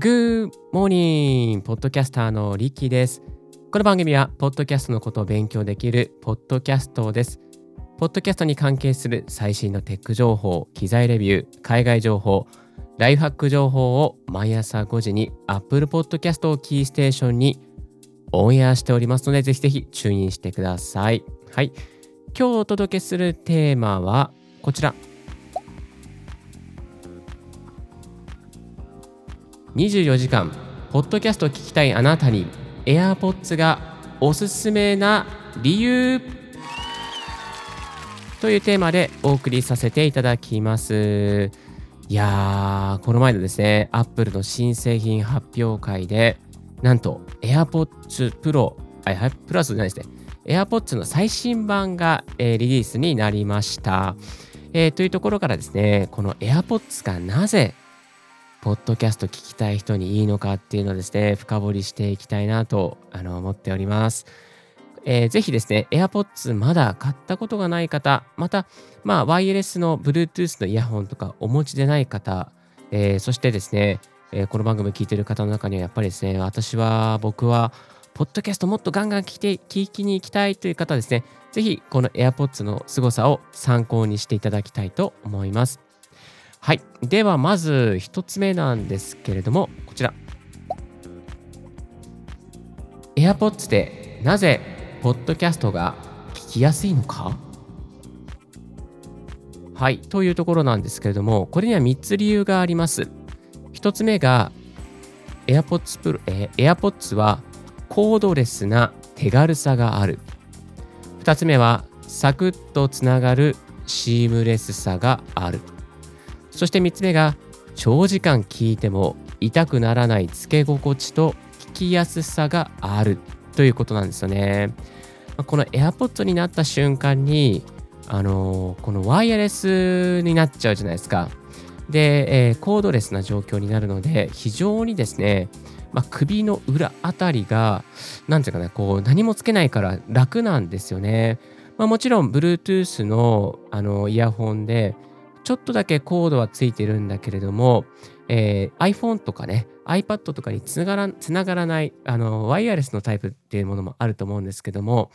グーモーニングポッドキャスターのリッキーです。この番組は、ポッドキャストのことを勉強できるポッドキャストです。ポッドキャストに関係する最新のテック情報、機材レビュー、海外情報、ライフハック情報を毎朝5時に Apple Podcast をキーステーションにオンエアしておりますので、ぜひぜひチューインしてください。はい。今日お届けするテーマはこちら。24時間ポッドキャスト聞きたいあなたに AirPods がおすすめな理由というテーマでお送りさせていただきます。いやー、この前のですね、Apple の新製品発表会で、なんと AirPods Pro、プラスじゃないですね、AirPods の最新版が、えー、リリースになりました。えー、というところからですね、この AirPods がなぜポッドキャスト聞きたい人にいいのかっていうのをですね、深掘りしていきたいなとあの思っております。えー、ぜひですね、AirPods まだ買ったことがない方、また、まあ、ワイヤレスの Bluetooth のイヤホンとかお持ちでない方、えー、そしてですね、えー、この番組聞いてる方の中にはやっぱりですね、私は、僕は、ポッドキャストもっとガンガン聞いて、聞きに行きたいという方ですね、ぜひこの AirPods の凄さを参考にしていただきたいと思います。はい。では、まず1つ目なんですけれども、こちら。AirPods でなぜポッドキャストが聞きやすいのか？はい。というところなんですけれども、これには3つ理由があります。1つ目が AirPods Pro、えー、AirPods はコードレスな手軽さがある。2つ目はサクッとつながるシームレスさがある。そして3つ目が長時間聞いても痛くならないつけ心地と聞きやすさがあるということなんですよね。この AirPods になった瞬間に、あの、このワイヤレスになっちゃうじゃないですか。で、えー、コードレスな状況になるので、非常にですね、まあ、首の裏あたりが、なんていうかな、こう、何もつけないから楽なんですよね。まあ、もちろん、Bluetooth のあのイヤホンで、ちょっとだけコードはついてるんだけれども、えー、iPhone とかね、iPad とかにつながらつながらないあのワイヤレスのタイプっていうものもあると思うんですけども、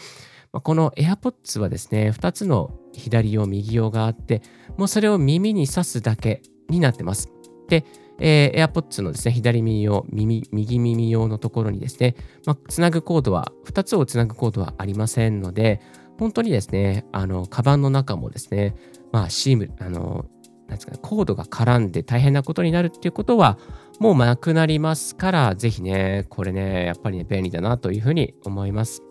まあ、この AirPods はですね、2つの左用、右用があって、もうそれを耳に挿すだけになってます。で、えー、AirPods のですね、左耳用、右耳用のところにですね、まあ、つなぐコードは、2つをつなぐコードはありませんので、本当にですね、あの、カバンの中もですね、まあ、シーム、あの、なんですかね、コードが絡んで大変なことになるっていうことは、もうなくなりますから、ぜひね、これね、やっぱりね、便利だなというふうに思います。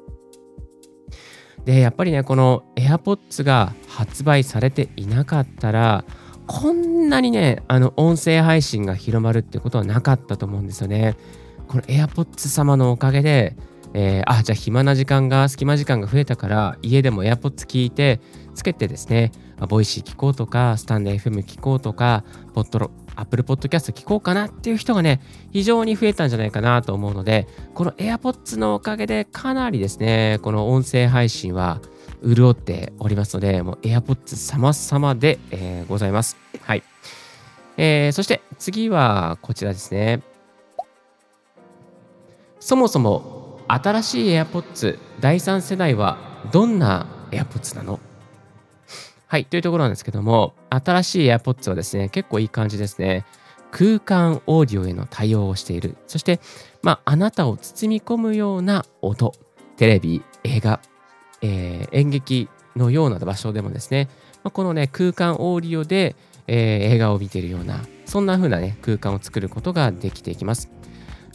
で、やっぱりね、この AirPods が発売されていなかったら、こんなにね、あの、音声配信が広まるってことはなかったと思うんですよね。この AirPods 様のおかげで、えー、あ、じゃあ暇な時間が、隙間時間が増えたから、家でも AirPods 聞いて、つけてですね、 Voicy 聞こうとか、 stand.fm 聞こうとか、ポッドロ、Apple Podcast 聞こうかなっていう人がね、非常に増えたんじゃないかなと思うので、この AirPods のおかげでかなりですね、この音声配信は潤っておりますので、もう AirPods 様々で、えー、ございます。はい。えー、そして次はこちらですね。そもそも新しい AirPods 第3世代はどんな AirPods なの？はい、というところなんですけども、新しい AirPods はですね、結構いい感じですね。空間オーディオへの対応をしている。そして、まあ、あなたを包み込むような音、テレビ、映画、えー、演劇のような場所でもですね、まあ、このね、空間オーディオで、えー、映画を見ているような、そんな風なね、空間を作ることができていきます。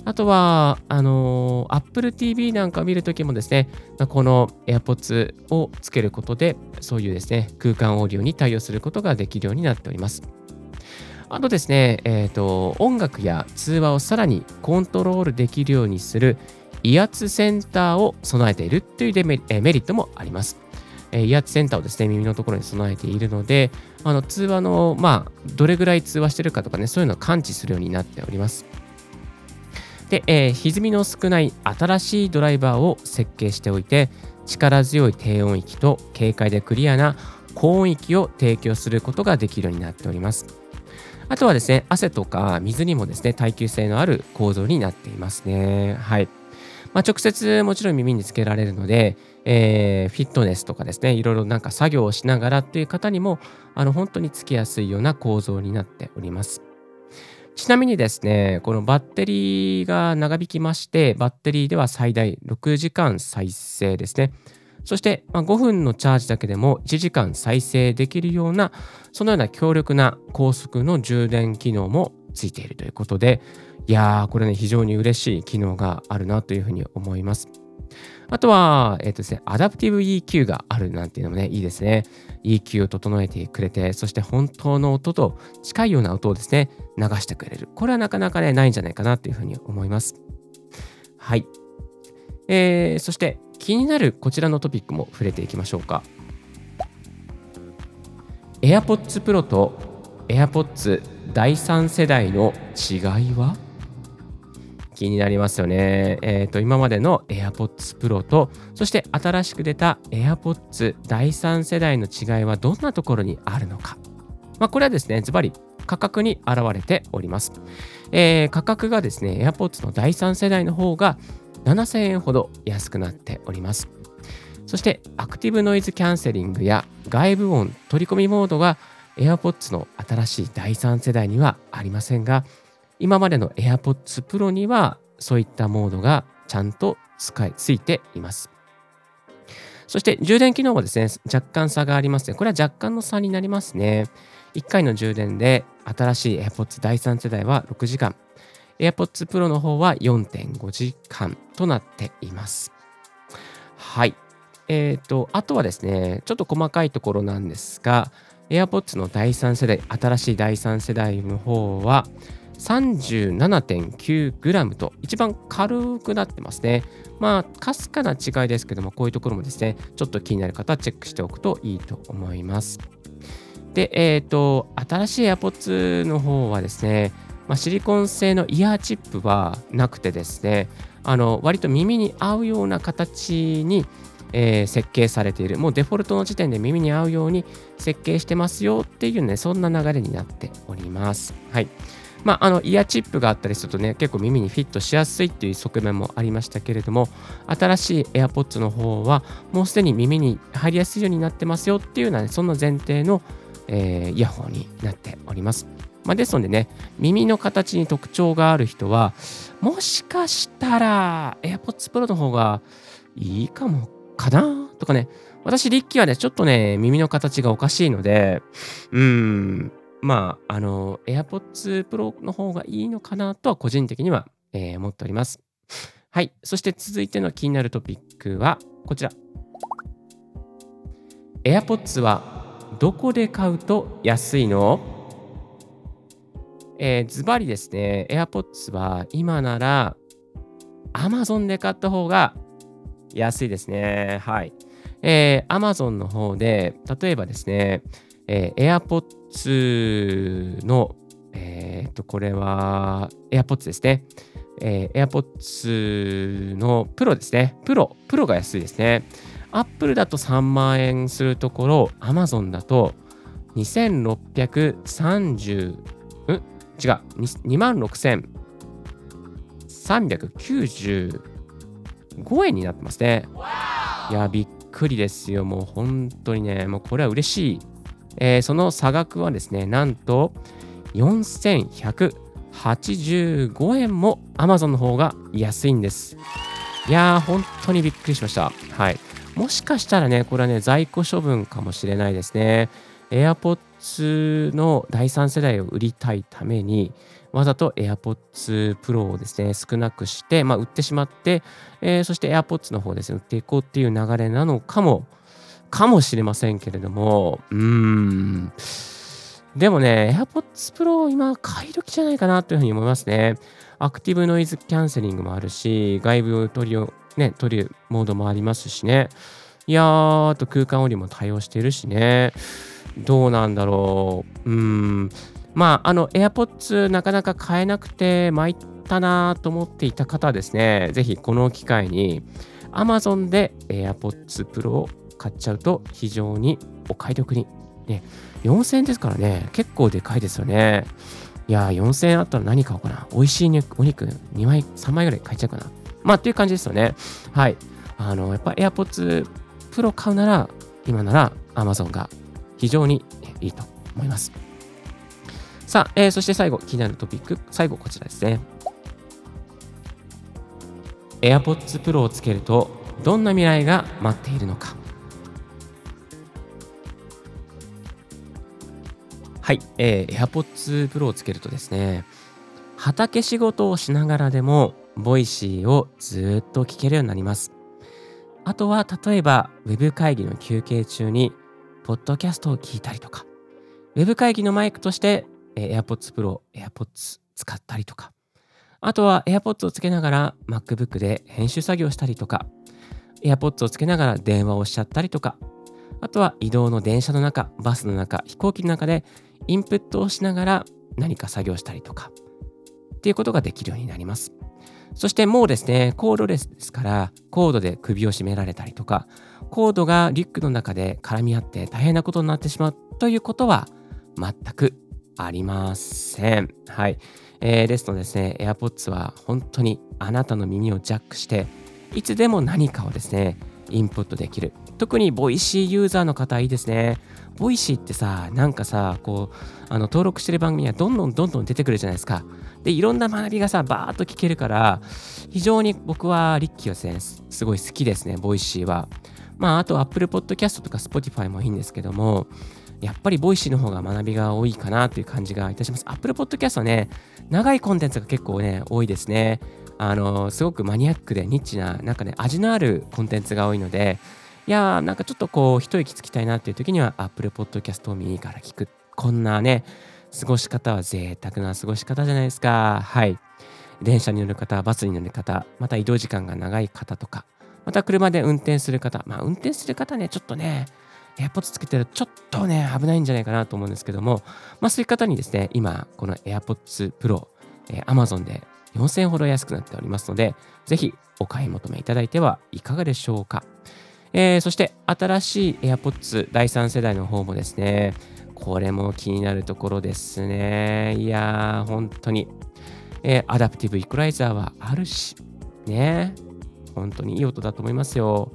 あとは、あのー、Apple TV なんかを見るときもですね、この AirPods をつけることで、そういうですね、空間オーディオに対応することができるようになっております。あとですね、えっ、ー、と、音楽や通話をさらにコントロールできるようにする威圧センターを備えているというデメリットもあります。えイヤーセンターをですね、耳のところに備えているので、あの通話の、まあ、どれぐらい通話してるかとかね、そういうのを感知するようになっております。で、えー、歪みの少ない新しいドライバーを設計しておいて、力強い低音域と軽快でクリアな高音域を提供することができるようになっております。あとはですね、汗とか水にもですね、耐久性のある構造になっていますね。はい。まあ、直接もちろん耳につけられるので、えー、フィットネスとかですね、いろいろなんか作業をしながらっていう方にも、あの本当につけやすいような構造になっております。ちなみにですね、このバッテリーが長引きまして、バッテリーでは最大6時間再生ですね。そして、ま5分のチャージだけでも1時間再生できるような、そのような強力な高速の充電機能もついているということで、いやー、これね、非常に嬉しい機能があるなというふうに思います。あとは、えっ、ー、とですね、アダプティブ EQ があるなんていうのもね、いいですね。EQ を整えてくれて、そして本当の音と近いような音をですね、流してくれる。これはなかなかね、ないんじゃないかなというふうに思います。はい。えー、そして気になるこちらのトピックも触れていきましょうか。AirPods Pro と AirPods 第3世代の違いは？気になりますよね。えっ、ー、と、今までの AirPods Pro と、そして新しく出た AirPods 第3世代の違いはどんなところにあるのか。まあ、これはですね、ズバリ価格に現れております。えー、価格がですね、AirPods の第3世代の方が7000円ほど安くなっております。そして、アクティブノイズキャンセリングや外部音取り込みモードが AirPods の新しい第3世代にはありませんが、今までの AirPods Pro にはそういったモードがちゃんと使いついています。そして充電機能もですね、若干差がありますね。これは若干の差になりますね。1回の充電で新しい AirPods 第3世代は6時間、AirPods Pro の方は4.5時間となっています。はい。えっ、ー、と、あとはですね、ちょっと細かいところなんですが、AirPods の第3世代、新しい第3世代の方は、37.9g と一番軽くなってますね。まあ、かすかな違いですけども、こういうところもですね、ちょっと気になる方はチェックしておくといいと思います。で、えっ、ー、と、新しい AirPods の方はですね、まあ、シリコン製のイヤーチップはなくてですね、あの割と耳に合うような形に、えー、設計されている。もうデフォルトの時点で耳に合うように設計してますよっていうね、そんな流れになっております。はい。まあ、あのイヤーチップがあったりするとね、結構耳にフィットしやすいっていう側面もありましたけれども、新しい AirPods の方は、もうすでに耳に入りやすいようになってますよっていうような、ね、そんな前提の、えー、イヤホンになっております。まあ、ですのでね、耳の形に特徴がある人は、もしかしたら AirPods Pro の方がいいかもかなとかね、私、リッキーはね、ちょっとね、耳の形がおかしいので、うーん、まあ、あの、AirPods Pro の方がいいのかなとは個人的には、えー、思っております。はい。そして続いての気になるトピックはこちら。AirPods はどこで買うと安いの？えー、ズバリですね、AirPods は今なら Amazon で買った方が安いですね。はい。えー、Amazon の方で、例えばですね、えー、AirPods の、えっ、と、これは AirPods ですね。えー、AirPods のプロですね。プロ、プロが安いですね。Apple だと3万円するところ、Amazon だと2630、ん？違う、26,395円になってますね。いや、びっくりですよ。もう本当にね、もうこれは嬉しいえー、その差額はですね、なんと4185円も Amazon の方が安いんです。いやー、本当にびっくりしました。はい。もしかしたらね、これはね、在庫処分かもしれないですね。AirPods の第3世代を売りたいために、わざと AirPods Pro をですね、少なくして、まあ、売ってしまって、えー、そして AirPods の方ですね、売っていこうっていう流れなのかもかもしれませんけれども、うーん。でもね、AirPods Pro 今買い時じゃないかなというふうに思いますね。アクティブノイズキャンセリングもあるし、外部取りをね、取るモードもありますしね。いやー、あと空間折りも対応しているしね。どうなんだろう。うーん。まあ、あの、AirPods なかなか買えなくて参ったなと思っていた方はですね、ぜひこの機会に Amazon で AirPods Pro を買っちゃうと非常にお買い得に。ね、4000円ですからね、結構でかいですよね。いやー、4000円あったら何買おうかな。美味しい、ね、お肉2枚、3枚ぐらい買っちゃうかな。まあ、っていう感じですよね。はい。あの、やっぱ AirPods Pro 買うなら、今なら Amazon が非常にいいと思います。さあ、えー、そして最後、気になるトピック、最後こちらですね。AirPods Pro をつけると、どんな未来が待っているのか。はい、えー、AirPods Pro をつけるとですね、畑仕事をしながらでも、 Voicy をずっと聞けるようになります。あとは、例えば、ウェブ会議の休憩中に、ポッドキャストを聞いたりとか、ウェブ会議のマイクとして、えー、AirPods Pro、AirPods 使ったりとか、あとは AirPods をつけながら MacBook で編集作業したりとか、AirPods をつけながら電話をしちゃったりとか、あとは移動の電車の中、バスの中、飛行機の中でインプットをしながら何か作業したりとか、っていうことができるようになります。そしてもうですね、コードレスですから、コードで首を絞められたりとか、コードがリュックの中で絡み合って大変なことになってしまうということは全くありません。はい。えー、ですのでですね、AirPods は本当にあなたの耳をジャックして、いつでも何かをですね、インプットできる。特に Voicy ユーザーの方いいですね。 Voicyってさ、なんかさ、こう、あの登録してる番組はどんどんどんどん出てくるじゃないですか。で、いろんな学びがさ、バーっと聞けるから、非常に僕はリッキーはですね、すごい好きですね、ボイシーは。まあ、あと Apple Podcast とか Spotify もいいんですけども、やっぱり Voicyの方が学びが多いかなという感じがいたします。Apple Podcast はね、長いコンテンツが結構ね、多いですね。あの、すごくマニアックでニッチな、なんかね、味のあるコンテンツが多いので、いやー、なんかちょっとこう、一息つきたいなっていう時には、Apple Podcast を右から聞く。こんなね、過ごし方は贅沢な過ごし方じゃないですか。はい。電車に乗る方、バスに乗る方、また移動時間が長い方とか、また車で運転する方、まあ運転する方ね、ちょっとね、AirPods つけてるとちょっとね、危ないんじゃないかなと思うんですけども、まあそういう方にですね、今、この AirPods Pro、えー、Amazon で4000円ほど安くなっておりますので、ぜひお買い求めいただいてはいかがでしょうか。えー、そして新しい AirPods 第3世代の方もですね、これも気になるところですね。いやー、本当に。えー、アダプティブイクライザーはあるし、ね。本当にいい音だと思いますよ。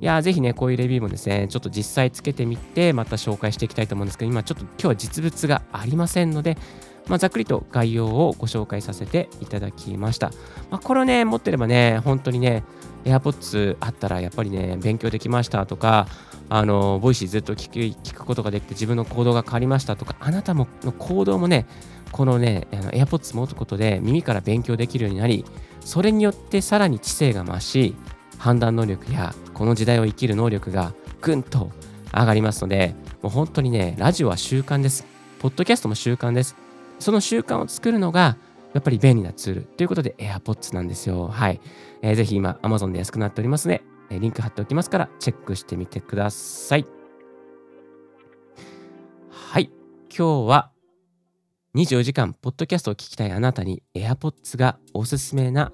いやー、ぜひね、こういうレビューもですね、ちょっと実際つけてみて、また紹介していきたいと思うんですけど、今ちょっと今日は実物がありませんので、まあ、ざっくりと概要をご紹介させていただきました。まあ、これをね、持ってればね、本当にね、AirPods あったらやっぱりね、勉強できましたとか、あの、 Voicy ずっと聞く聞くことができて自分の行動が変わりましたとか、あなたもの行動もね、このね、AirPods 持つことで耳から勉強できるようになり、それによってさらに知性が増し、判断能力やこの時代を生きる能力がぐんと上がりますので、もう本当にね、ラジオは習慣です。ポッドキャストも習慣です。その習慣を作るのが、やっぱり便利なツールということで AirPods なんですよ。はい。えー、ぜひ今 Amazon で安くなっておりますので、え、リンク貼っておきますからチェックしてみてください。はい。今日は24時間ポッドキャストを聞きたいあなたに AirPods がおすすめな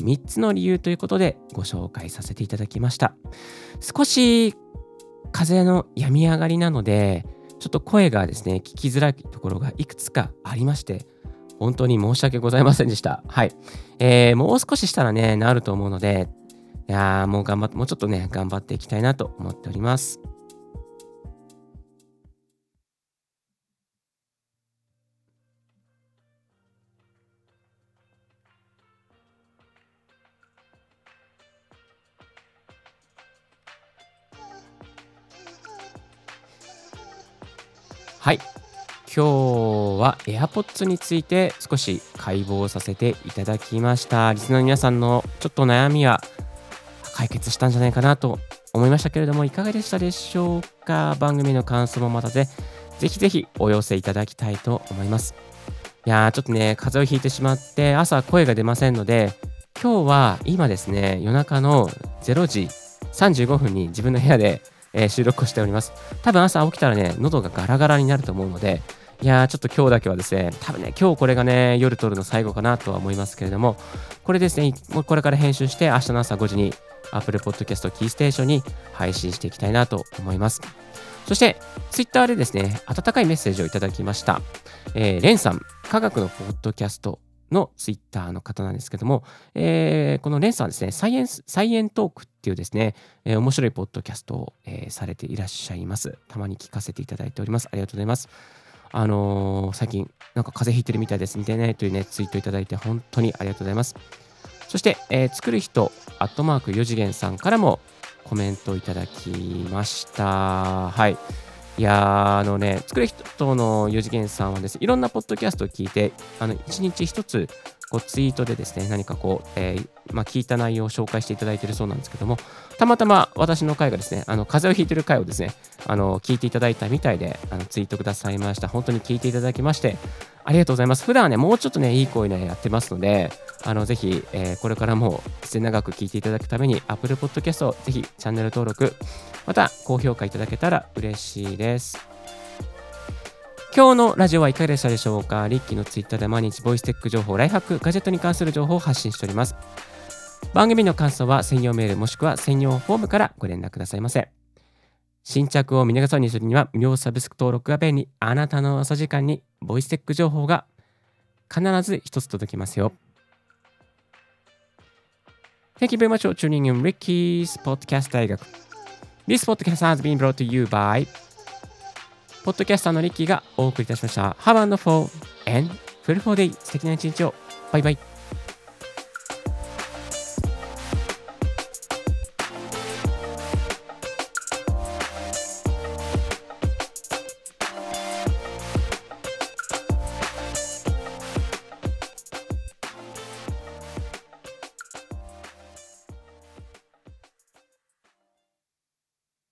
3つの理由ということでご紹介させていただきました。少し風の病み上がりなので、ちょっと声がですね、聞きづらいところがいくつかありまして、本当に申し訳ございませんでした。はい。えー、もう少ししたらね、なると思うので、いや、もう頑張って、もうちょっとね、頑張っていきたいなと思っております。はい。今日は AirPods について少し解剖させていただきました。リスナーの皆さんのちょっと悩みは解決したんじゃないかなと思いましたけれども、いかがでしたでしょうか？番組の感想もまたで、ぜひぜひお寄せいただきたいと思います。いやー、ちょっとね、風邪をひいてしまって、朝声が出ませんので、今日は今ですね、夜中の0時35分に自分の部屋で、えー、収録をしております。多分朝起きたらね、喉がガラガラになると思うので、いやー、ちょっと今日だけはですね、多分ね、今日これがね、夜撮るの最後かなとは思いますけれども、これですね、これから編集して、明日の朝5時に Apple Podcast キーステーションに配信していきたいなと思います。そして、Twitter でですね、温かいメッセージをいただきました。えー、レンさん、科学のポッドキャストのツイッターの方なんですけども、えー、このレンさんはですね、サイエンス、サイエントークっていうですね、えー、面白いポッドキャストを、えー、されていらっしゃいます。たまに聞かせていただいております。ありがとうございます。あのー、最近、なんか風邪ひいてるみたいです。見てねというね、ツイートいただいて本当にありがとうございます。そして、えー、作る人、アットマーク4次元さんからもコメントいただきました。はい。いやあのね、作る人の四次元さんはですね、いろんなポッドキャストを聞いて、あの、一日一つ、こうツイートでですね、何かこう、えー、まあ、聞いた内容を紹介していただいているそうなんですけども、たまたま私の回がですね、あの、風邪をひいてる回をですね、あの、聞いていただいたみたいで、あの、ツイートくださいました。本当に聞いていただきまして、ありがとうございます。普段はね、もうちょっとね、いい声ね、やってますので、あの、ぜひ、えー、これからも末長く聞いていただくために、Apple Podcast をぜひチャンネル登録、また高評価いただけたら嬉しいです。今日のラジオはいかがでしたでしょうか？リッキーのツイッターで毎日ボイステック情報、ライフハック、ガジェットに関する情報を発信しております。番組の感想は専用メールもしくは専用フォームからご連絡くださいませ。新着を見逃さにするには無料サブスク登録が便利。あなたの朝時間にボイステック情報が必ず一つ届きますよ。Thank you very much for tuning in Ricky's Podcast 大学。This podcast has been brought to you by ポッドキャスターのリッキーがお送りいたしました。Have a wonderful and fruitful day 素敵な一日を。バイバイ。